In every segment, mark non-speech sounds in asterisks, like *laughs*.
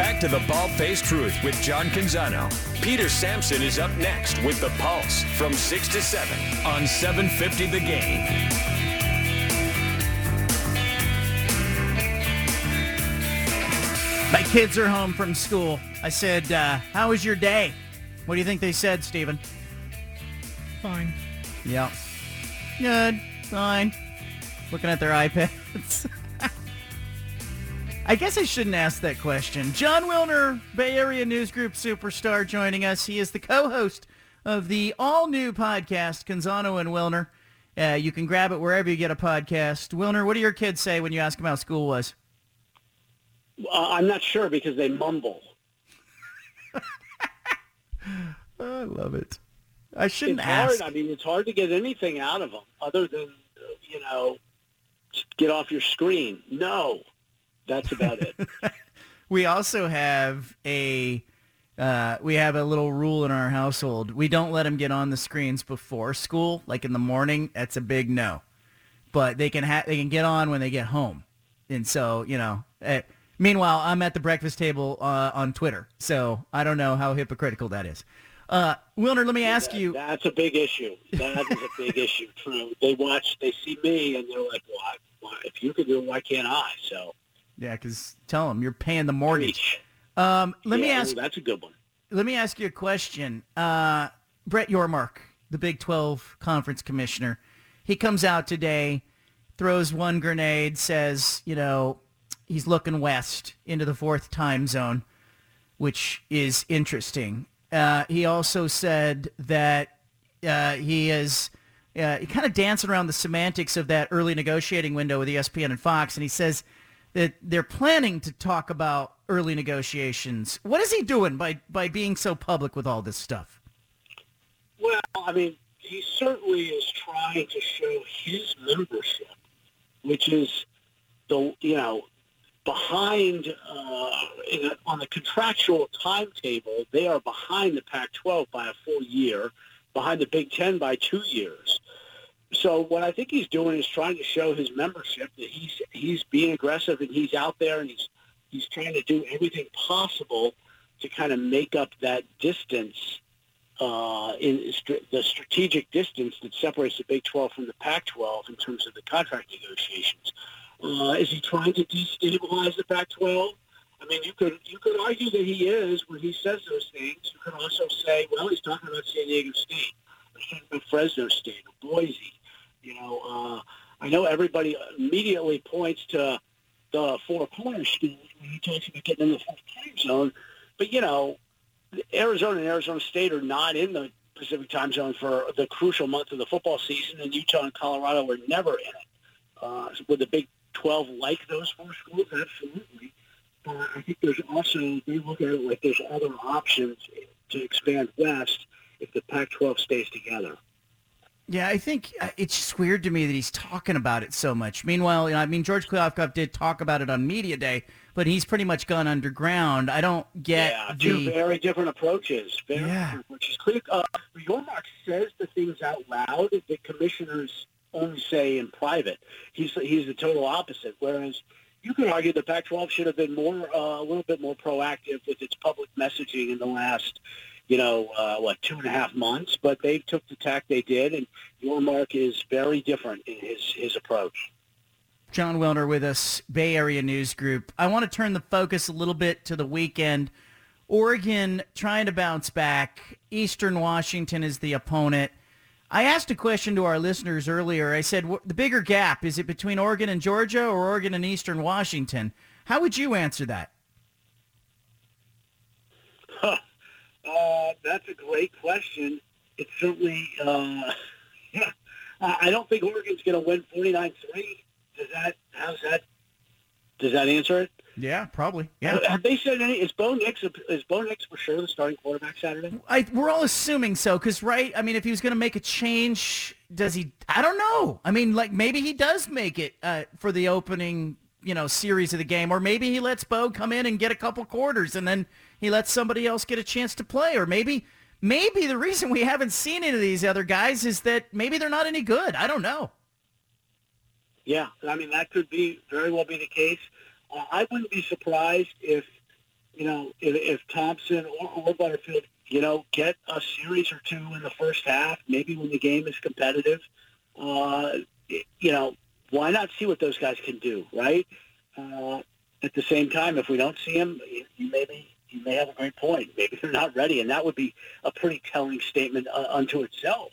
Back to the Bald Faced Truth with John Canzano. Peter Sampson is up next with The Pulse from 6 to 7 on 750 The Game. My kids are home from school. I said, uh, How was your day? What do you think they said, Steven? Fine. Yeah. Good. Fine. Looking at their iPads. *laughs* I guess I shouldn't ask that question. John Wilner, Bay Area News Group superstar, joining us. He is the co-host of the all-new podcast, Canzano and Wilner. Uh, you can grab it wherever you get a podcast. Wilner, what do your kids say when you ask them how school was? Uh, I'm not sure because they mumble. *laughs* I love it. I shouldn't It's ask. hard. I mean, it's hard to get anything out of them other than, uh, you know, get off your screen. No, that's about it. *laughs* We also have a uh, we have a little rule in our household. We don't let them get on the screens before school, like in the morning. That's a big no. But they can ha- they can get on when they get home, and so you know. eh, meanwhile, I'm at the breakfast table uh, on Twitter, so I don't know how hypocritical that is. Uh, Wilner, let me ask That- you. That's a big issue. That is a big issue. True. They watch, they see me, and they're like, "Why? Why? If you can do it, why can't I?" So, Yeah, because tell them you're paying the mortgage. Um, let me Yeah, ask. That's a good one. let me ask you a question. Uh, Brett Yormark, the Big 12 conference commissioner, he comes out today, throws one grenade, says, you know, he's looking west into the fourth time zone, which is interesting. Uh, he also said that uh, he is uh, kind of dancing around the semantics of that early negotiating window with ESPN and Fox, and he says that they're planning to talk about early negotiations. What is he doing by, by being so public with all this stuff? Well, I mean, he certainly is trying to show his membership, which is the you know behind uh, a, on the contractual timetable. They are behind the Pac-12 by a full year, behind the Big Ten by two years. So what I think he's doing is trying to show his membership that he's he's being aggressive and he's out there and he's he's trying to do everything possible to kind of make up that distance uh, in the strategic distance that separates the Big 12 from the Pac-12 in terms of the contract negotiations. Uh, is he trying to destabilize the Pac-12? I mean, you could you could argue that he is when he says those things. You could also say, well, he's talking about San Diego State, Fresno State, Boise. You know, uh, I know everybody immediately points to the four corner schools when he talks about getting in the fourth time zone, but you know, Arizona and Arizona State are not in the Pacific time zone for the crucial month of the football season, and Utah and Colorado are never in it. Uh, would the Big 12 like those four schools? Absolutely. But I think there's also, they look at it like there's other options to expand west if the Pac-12 stays together. Yeah, I think uh, it's just weird to me that he's talking about it so much. Meanwhile, you know, I mean, George Kliavkoff did talk about it on Media Day, but he's pretty much gone underground. I don't get yeah, two the... very different approaches. Very Yeah. different approaches. Clear, uh, Yormark says the things out loud that commissioners only say in private. He's he's the total opposite. Whereas you could argue the Pac-12 should have been more uh, a little bit more proactive with its public messaging in the last, you know, uh, what two and a half months. But they took the tack they did, and Yormark is very different in his his approach. John Wilner with us, Bay Area News Group. I want to turn the focus a little bit to the weekend. Oregon trying to bounce back. Eastern Washington is the opponent. I asked a question to our listeners earlier. I said, the bigger gap, is it between Oregon and Georgia or Oregon and Eastern Washington? How would you answer that? Uh, that's a great question. It's certainly, uh, *laughs* I don't think Oregon's going to win 49-3. Does that, how's that, does that answer it? Yeah, probably. Have- Have they said any, is Bo Nix, is Bo Nix for sure the starting quarterback Saturday? I, we're all assuming so because, right? I mean, if he was going to make a change, does he? I don't know. I mean, like maybe he does make it uh, for the opening, you know, series of the game, or maybe he lets Bo come in and get a couple quarters, and then he lets somebody else get a chance to play, or maybe maybe the reason we haven't seen any of these other guys is that maybe they're not any good. I don't know. Yeah, I mean that could be very well be the case. Uh, I wouldn't be surprised if you know if, if Thompson or, or Butterfield you know get a series or two in the first half, maybe when the game is competitive. Uh, you know, why not see what those guys can do, right? Uh, at the same time, if we don't see them, maybe you may have a great point. Maybe they're not ready, and that would be a pretty telling statement uh, unto itself.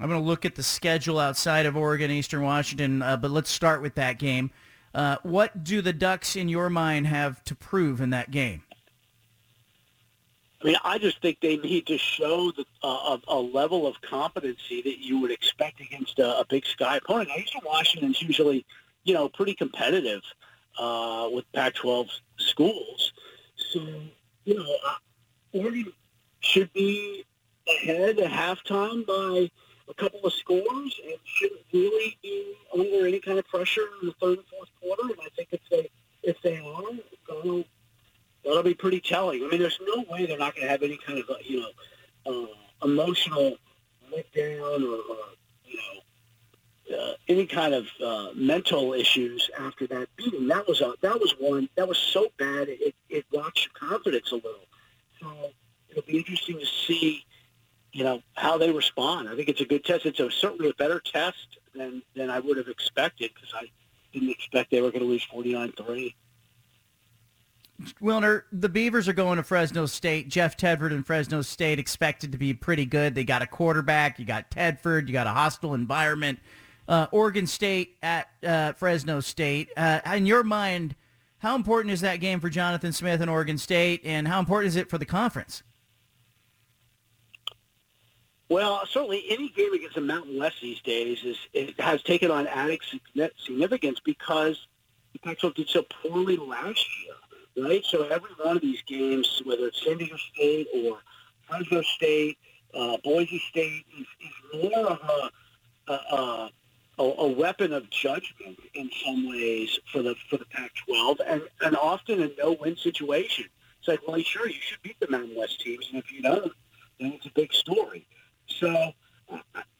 I'm going to look at the schedule outside of Oregon, Eastern Washington, uh, but let's start with that game. Uh, what do the Ducks, in your mind, have to prove in that game? I mean, I just think they need to show the, uh, a, a, level of competency that you would expect against a, a Big Sky opponent. Now, Eastern Washington's usually, you know, pretty competitive uh, with Pac-12 schools. So, you know, uh, Oregon should be ahead at halftime by a couple of scores and shouldn't really be under any kind of pressure in the third and fourth quarter. And I think if they if they are, that'll, that'll be pretty telling. I mean, there's no way they're not going to have any kind of you know uh, emotional letdown or, or uh, any kind of uh, mental issues after that beating. That was a, that was one that was so bad it it rocks your confidence a little. So it'll be interesting to see you know, how they respond. I think it's a good test. It's a, certainly a better test than, than I would have expected because I didn't expect they were going to lose 49-3. Wilner, the Beavers are going to Fresno State. Jeff Tedford and Fresno State expected to be pretty good. They got a quarterback. You got Tedford. You got a hostile environment. Uh, Oregon State at uh, Fresno State. Uh, in your mind, how important is that game for Jonathan Smith and Oregon State, and how important is it for the conference? Well, certainly any game against the Mountain West these days is it has taken on added significance because the Pac-12 did so poorly last year, right? So every one of these games, whether it's San Diego State or Fresno State, uh, Boise State, is, is more of a, a, a, a weapon of judgment in some ways for the for the Pac-12, and, and often a no-win situation. It's like, well, sure, you should beat the Mountain West teams, and if you don't, then it's a big story. So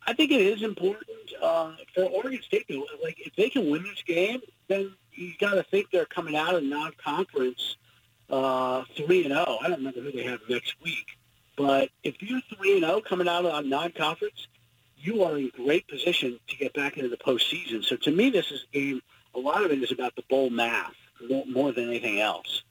I think it is important uh, for Oregon State to like if they can win this game, then you got to think they're coming out of non-conference uh, three and zero. Oh. I don't remember who they have next week, but if you're three and zero oh coming out of non-conference, you are in great position to get back into the postseason. So to me, this is a game. A lot of it is about the bowl math more, than anything else.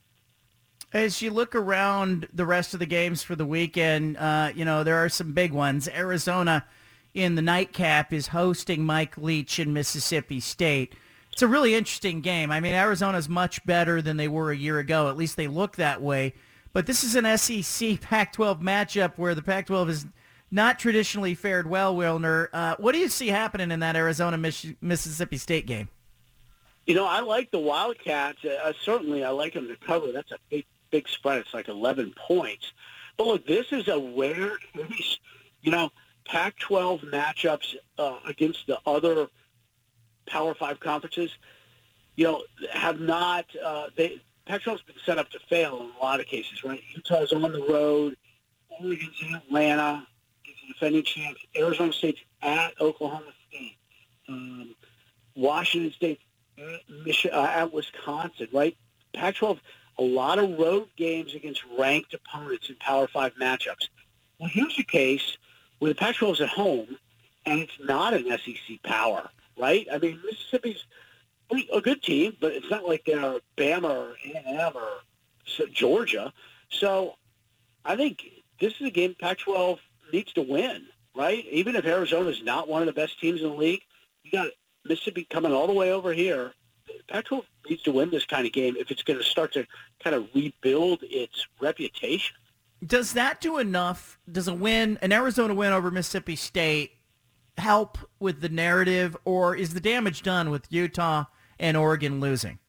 As you look around the rest of the games for the weekend, uh, you know, there are some big ones. Arizona in the nightcap is hosting Mike Leach in Mississippi State. It's a really interesting game. I mean, Arizona's much better than they were a year ago. At least they look that way. But this is an SEC *laughs* Pac-12 matchup where the Pac-12 has not traditionally fared well, Wilner. Uh, what do you see happening in that Arizona Mississippi State game? You know, I like the Wildcats. Uh, certainly, I like them to cover. That's a big big spread. It's like 11 points. But look, this is a rare case. You know, Pac-12 matchups uh, against the other Power Five conferences, you know, have not. Uh, they Pac-12's been set up to fail in a lot of cases, right? Utah's on the road. Oregon's in Atlanta. Defending champs. Arizona State's at Oklahoma State. Um, Washington State at, uh, Wisconsin, right? Pac-12 a lot of road games against ranked opponents in Power 5 matchups. Well, here's a case where the Pac-12 is at home, and it's not an SEC power, right? I mean, Mississippi's a good team, but it's not like they're Bama or A&M or Georgia. So I think this is a game Pac-12 needs to win, right? Even if Arizona is not one of the best teams in the league, you got Mississippi coming all the way over here Pac-12 needs to win this kind of game if it's going to start to kind of rebuild its reputation. Does that do enough? Does a win, an Arizona win over Mississippi State, help with the narrative, or is the damage done with Utah and Oregon losing?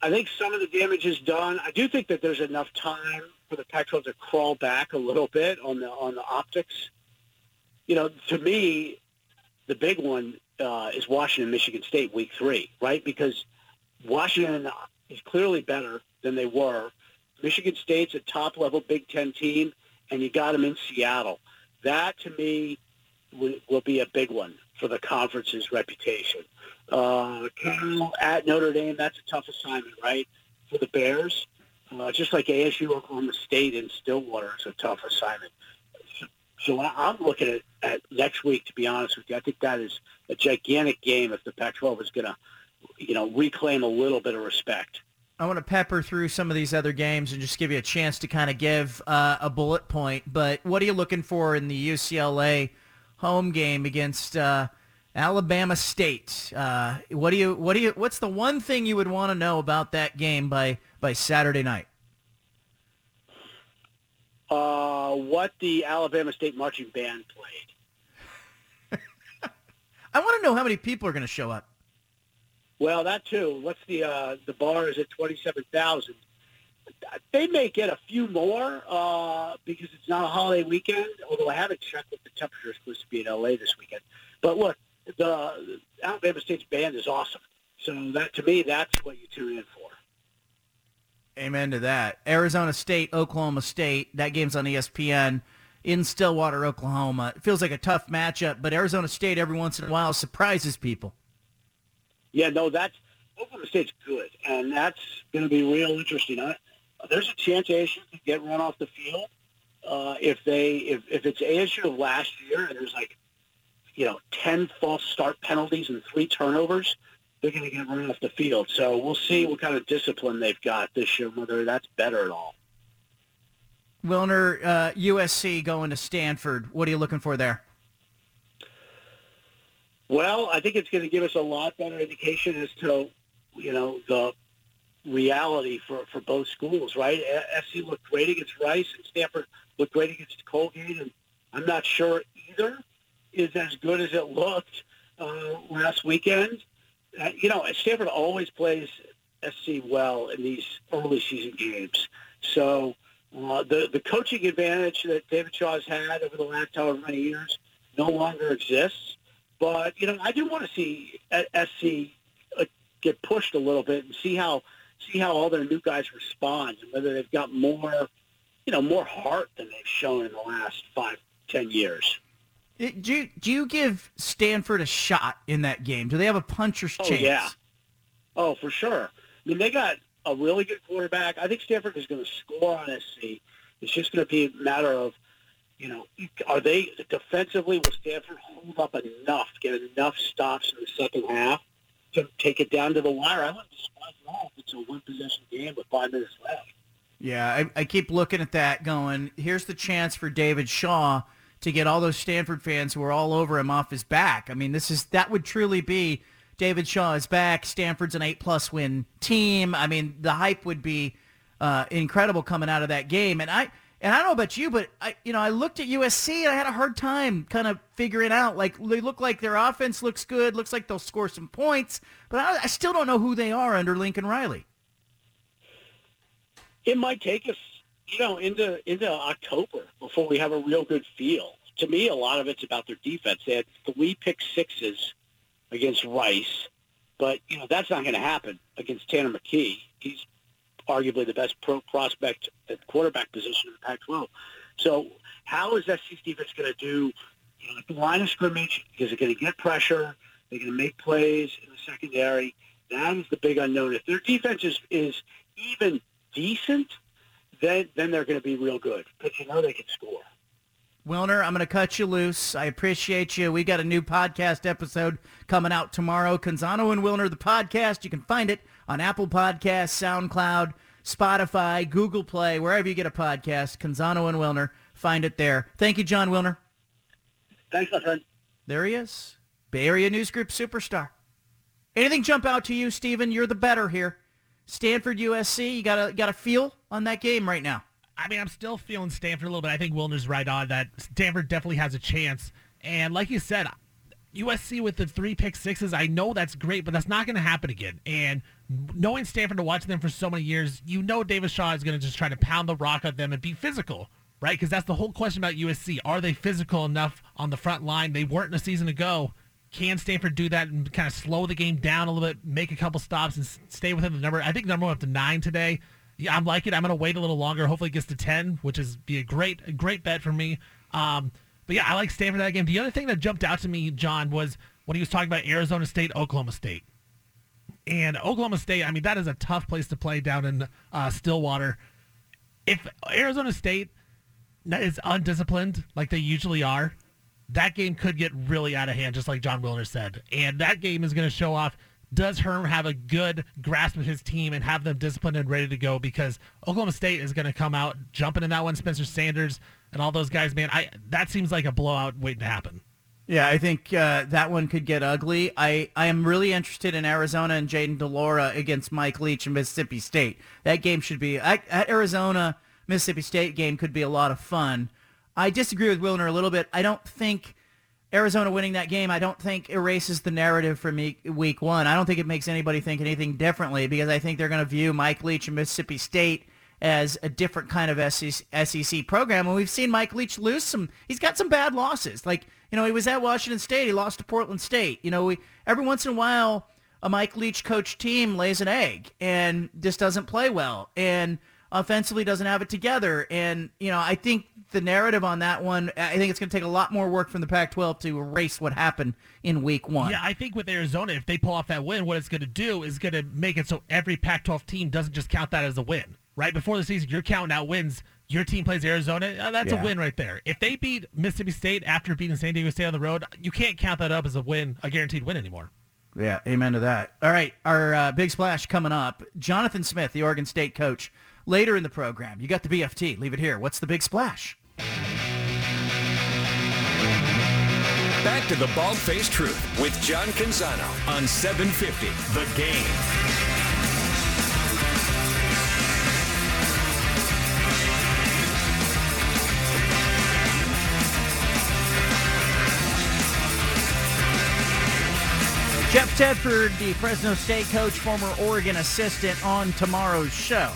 I think some of the damage is done. I do think that there's enough time for the Pac-12 to crawl back a little bit on the on the optics you know, to me, the big one uh, is Washington, Michigan State, week three, right? Because Washington is clearly better than they were. Michigan State's a top-level Big Ten team, and you got them in Seattle. That, to me, will, will be a big one for the conference's reputation. Uh, Cal at Notre Dame, that's a tough assignment, right, for the Bears. Uh, just like ASU, Oklahoma State, and Stillwater is a tough assignment. So I'm looking at, at next week, to be honest with you. I think that is a gigantic game if the Pac-12 is going to, you know, reclaim a little bit of respect. I want to pepper through some of these other games and just give you a chance to kind of give uh, a bullet point. But what are you looking for in the UCLA home game against uh, Alabama State? Uh, what do you what do you what's the one thing you would want to know about that game by by Saturday night? Uh, what the Alabama State marching band played. *laughs* I want to know how many people are going to show up. Well, that too. What's the uh, the bar is at twenty seven thousand. They may get a few more uh, because it's not a holiday weekend. Although I haven't checked what the temperature is supposed to be in LA this weekend. But look, the Alabama State's band is awesome. So that to me, that's what you tune in for. Amen to that. Arizona State, Oklahoma State. That game's on ESPN in Stillwater, Oklahoma. It feels like a tough matchup, but Arizona State every once in a while surprises people. Yeah, no, that's Oklahoma State's good, and that's going to be real interesting. Uh, there's a chance ASU could get run off the field uh, if they if, if it's ASU of last year and there's like you know ten false start penalties and three turnovers they're going to get run off the field. So we'll see what kind of discipline they've got this year, whether that's better at all. Wilner, uh, USC going to Stanford. What are you looking for there? Well, I think it's going to give us a lot better indication as to, you know, the reality for, for both schools, right? SC looked great against Rice, and Stanford looked great against Colgate, and I'm not sure either is as good as it looked uh, last weekend. Uh, you know, Stanford always plays SC well in these early season games. So uh, the the coaching advantage that David Shaw has had over the last however many years no longer exists. But you know, I do want to see SC uh, get pushed a little bit and see how see how all their new guys respond and whether they've got more, you know, more heart than they've shown in the last five, ten years. Do you, do you give Stanford a shot in that game? Do they have a puncher's oh, chance? yeah. Oh, for sure. I mean, they got a really good quarterback. I think Stanford is going to score on SC. It's just going to be a matter of, you know, are they defensively, will Stanford hold up enough, get enough stops in the second half to take it down to the wire? I wouldn't be surprised at all if it's a one-possession game with five minutes left. Yeah, I, I keep looking at that going, here's the chance for David Shaw – to get all those Stanford fans who are all over him off his back. I mean, this is that would truly be David Shaw is back. Stanford's an eight plus win team. I mean, the hype would be uh, incredible coming out of that game. And I and I don't know about you, but I you know I looked at USC and I had a hard time kind of figuring out like they look like their offense looks good, looks like they'll score some points, but I, I still don't know who they are under Lincoln Riley. It might take us you know, into into October before we have a real good feel. To me, a lot of it's about their defense. They had three pick sixes against Rice, but you know that's not going to happen against Tanner McKee. He's arguably the best pro prospect at quarterback position in the Pac-12. So, how is SC's defense going to do you know, at the line of scrimmage? Is it going to get pressure? They're going to make plays in the secondary. That is the big unknown. If their defense is, is even decent, then then they're going to be real good because you know they can score. Wilner, I'm going to cut you loose. I appreciate you. We got a new podcast episode coming out tomorrow. Canzano and Wilner, the podcast. You can find it on Apple Podcasts, SoundCloud, Spotify, Google Play, wherever you get a podcast. Canzano and Wilner, find it there. Thank you, John Wilner. Thanks, my friend. There he is, Bay Area News Group superstar. Anything jump out to you, Stephen? You're the bettor here. Stanford USC, you got a got a feel on that game right now? I mean, I'm still feeling Stanford a little bit. I think Wilner's right on that. Stanford definitely has a chance. And like you said, USC with the three pick sixes, I know that's great, but that's not going to happen again. And knowing Stanford to watch them for so many years, you know Davis Shaw is going to just try to pound the rock at them and be physical. right? Because that's the whole question about USC. Are they physical enough on the front line? They weren't a season ago. Can Stanford do that and kind of slow the game down a little bit, make a couple stops, and stay within the number? I think number went up to nine today. Yeah, I'm like it. I'm going to wait a little longer. Hopefully, it gets to ten, which is be a great, a great bet for me. Um, but yeah, I like Stanford that game. The other thing that jumped out to me, John, was when he was talking about Arizona State, Oklahoma State. And Oklahoma State, I mean, that is a tough place to play down in uh, Stillwater. If Arizona State is undisciplined like they usually are, that game could get really out of hand, just like John Wilner said. And that game is going to show off does Herm have a good grasp of his team and have them disciplined and ready to go? Because Oklahoma State is going to come out jumping in that one. Spencer Sanders and all those guys, man, I that seems like a blowout waiting to happen. Yeah, I think uh, that one could get ugly. I, I am really interested in Arizona and Jayden de Laura against Mike Leach and Mississippi State. That game should be at Arizona Mississippi State game could be a lot of fun. I disagree with Wilner a little bit. I don't think Arizona winning that game, I don't think erases the narrative from week one. I don't think it makes anybody think anything differently because I think they're going to view Mike Leach and Mississippi State as a different kind of SEC program. And we've seen Mike Leach lose some. He's got some bad losses. Like you know, he was at Washington State. He lost to Portland State. You know, we, every once in a while, a Mike Leach coach team lays an egg and just doesn't play well. And offensively doesn't have it together. And, you know, I think the narrative on that one, I think it's going to take a lot more work from the Pac-12 to erase what happened in week one. Yeah, I think with Arizona, if they pull off that win, what it's going to do is going to make it so every Pac-12 team doesn't just count that as a win. Right before the season, you're counting out wins. Your team plays Arizona. Uh, that's yeah. a win right there. If they beat Mississippi State after beating San Diego State on the road, you can't count that up as a win, a guaranteed win anymore. Yeah, amen to that. All right, our uh, big splash coming up. Jonathan Smith, the Oregon State coach, later in the program. You got the BFT. Leave it here. What's the big splash? Back to the Bald Faced Truth with John Canzano on 750 The Game. Jeff Tedford, the Fresno State coach, former Oregon assistant, on tomorrow's show.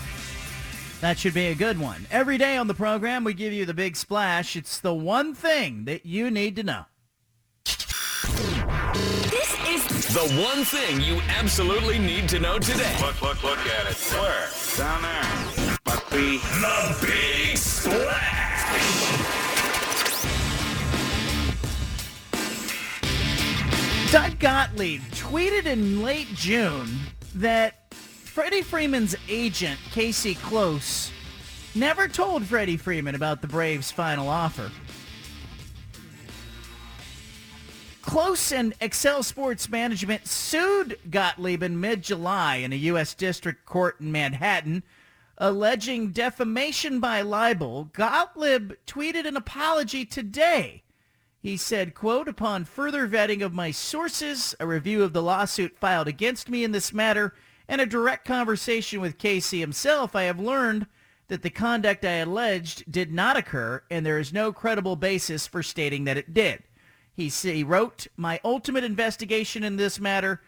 That should be a good one. Every day on the program, we give you the big splash. It's the one thing that you need to know. This is the one thing you absolutely need to know today. Look, look, look at it. Where? Down there. But the... The Big Splash! Doug Gottlieb tweeted in late June that Freddie Freeman's agent, Casey Close, never told Freddie Freeman about the Braves' final offer. Close and Excel Sports Management sued Gottlieb in mid-July in a U.S. District Court in Manhattan, alleging defamation by libel. Gottlieb tweeted an apology today. He said, quote, upon further vetting of my sources, a review of the lawsuit filed against me in this matter, and a direct conversation with Casey himself, I have learned that the conduct I alleged did not occur, and there is no credible basis for stating that it did. He, he wrote, my ultimate investigation in this matter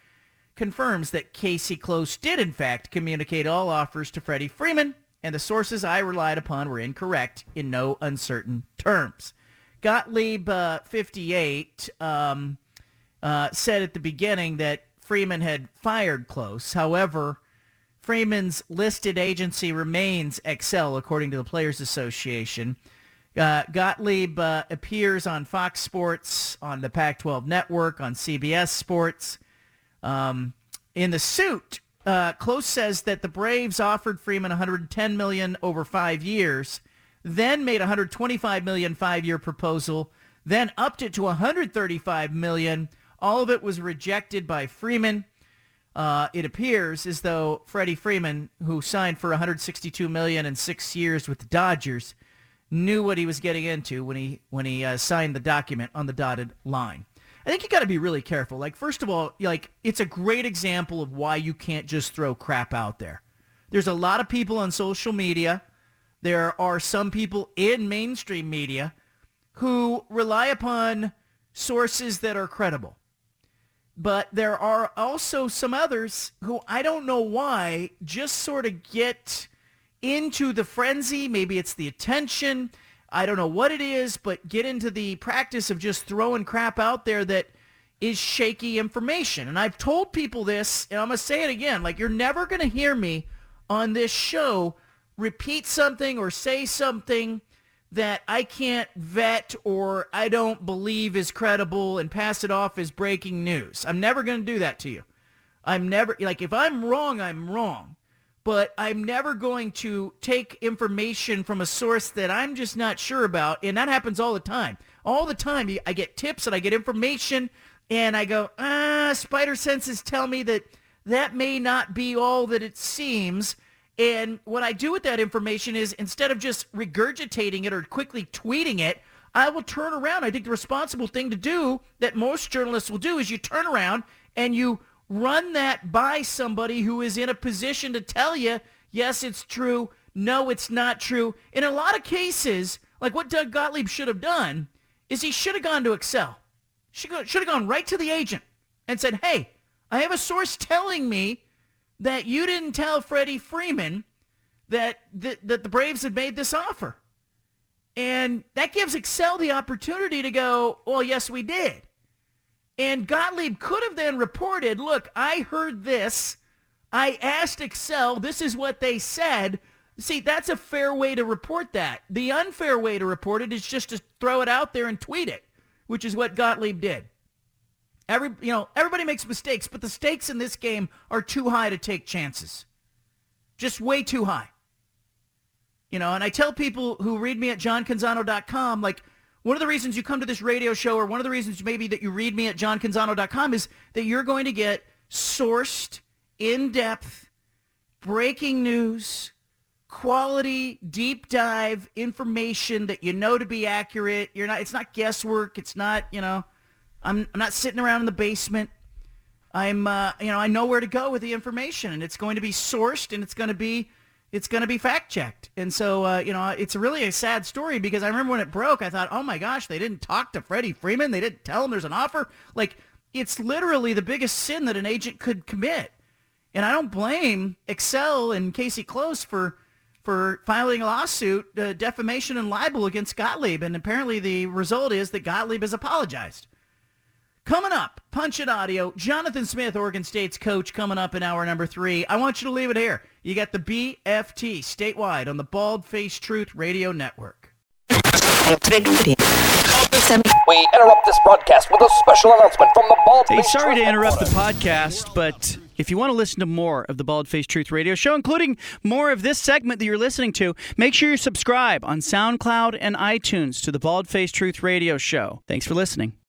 confirms that Casey Close did in fact communicate all offers to Freddie Freeman, and the sources I relied upon were incorrect in no uncertain terms. Gottlieb, uh, 58, um, uh, said at the beginning that Freeman had fired Close. However, Freeman's listed agency remains Excel, according to the Players Association. Uh, Gottlieb uh, appears on Fox Sports, on the Pac-12 Network, on CBS Sports. Um, in the suit, uh, Close says that the Braves offered Freeman 110 million over five years, then made a 125 million five-year proposal, then upped it to 135 million all of it was rejected by Freeman. Uh, it appears as though Freddie Freeman, who signed for 162 million in six years with the Dodgers, knew what he was getting into when he when he uh, signed the document on the dotted line. I think you got to be really careful. Like first of all, like it's a great example of why you can't just throw crap out there. There's a lot of people on social media. There are some people in mainstream media who rely upon sources that are credible. But there are also some others who I don't know why just sort of get into the frenzy. Maybe it's the attention. I don't know what it is, but get into the practice of just throwing crap out there that is shaky information. And I've told people this, and I'm going to say it again. Like, you're never going to hear me on this show repeat something or say something that I can't vet or I don't believe is credible and pass it off as breaking news. I'm never going to do that to you. I'm never, like, if I'm wrong, I'm wrong. But I'm never going to take information from a source that I'm just not sure about. And that happens all the time. All the time, I get tips and I get information and I go, ah, spider senses tell me that that may not be all that it seems. And what I do with that information is instead of just regurgitating it or quickly tweeting it, I will turn around. I think the responsible thing to do that most journalists will do is you turn around and you run that by somebody who is in a position to tell you, yes, it's true. No, it's not true. In a lot of cases, like what Doug Gottlieb should have done is he should have gone to Excel. Should have gone right to the agent and said, hey, I have a source telling me that you didn't tell Freddie Freeman that, that, that the Braves had made this offer. And that gives Excel the opportunity to go, well, yes, we did. And Gottlieb could have then reported, look, I heard this. I asked Excel. This is what they said. See, that's a fair way to report that. The unfair way to report it is just to throw it out there and tweet it, which is what Gottlieb did. Every, you know, everybody makes mistakes, but the stakes in this game are too high to take chances. Just way too high. You know, and I tell people who read me at johncanzano.com, like, one of the reasons you come to this radio show or one of the reasons maybe that you read me at johncanzano.com is that you're going to get sourced, in-depth, breaking news, quality, deep dive information that you know to be accurate. You're not it's not guesswork. It's not, you know, I'm, I'm not sitting around in the basement. I'm uh, you know, I know where to go with the information and it's going to be sourced and it's going to be it's going to be fact checked. And so, uh, you know, it's really a sad story because I remember when it broke, I thought, oh my gosh, they didn't talk to Freddie Freeman. They didn't tell him there's an offer. Like, it's literally the biggest sin that an agent could commit. And I don't blame Excel and Casey Close for for filing a lawsuit, uh, defamation and libel against Gottlieb. And apparently the result is that Gottlieb has apologized. Coming up, Punch It Audio, Jonathan Smith, Oregon State's coach, coming up in hour number three. I want you to leave it here. You got the BFT statewide on the Bald Face Truth Radio Network. We interrupt this broadcast with a special announcement from the Bald Hey, Face sorry to interrupt the podcast, but if you want to listen to more of the Bald Face Truth Radio Show, including more of this segment that you're listening to, make sure you subscribe on SoundCloud and iTunes to the Bald Face Truth Radio Show. Thanks for listening.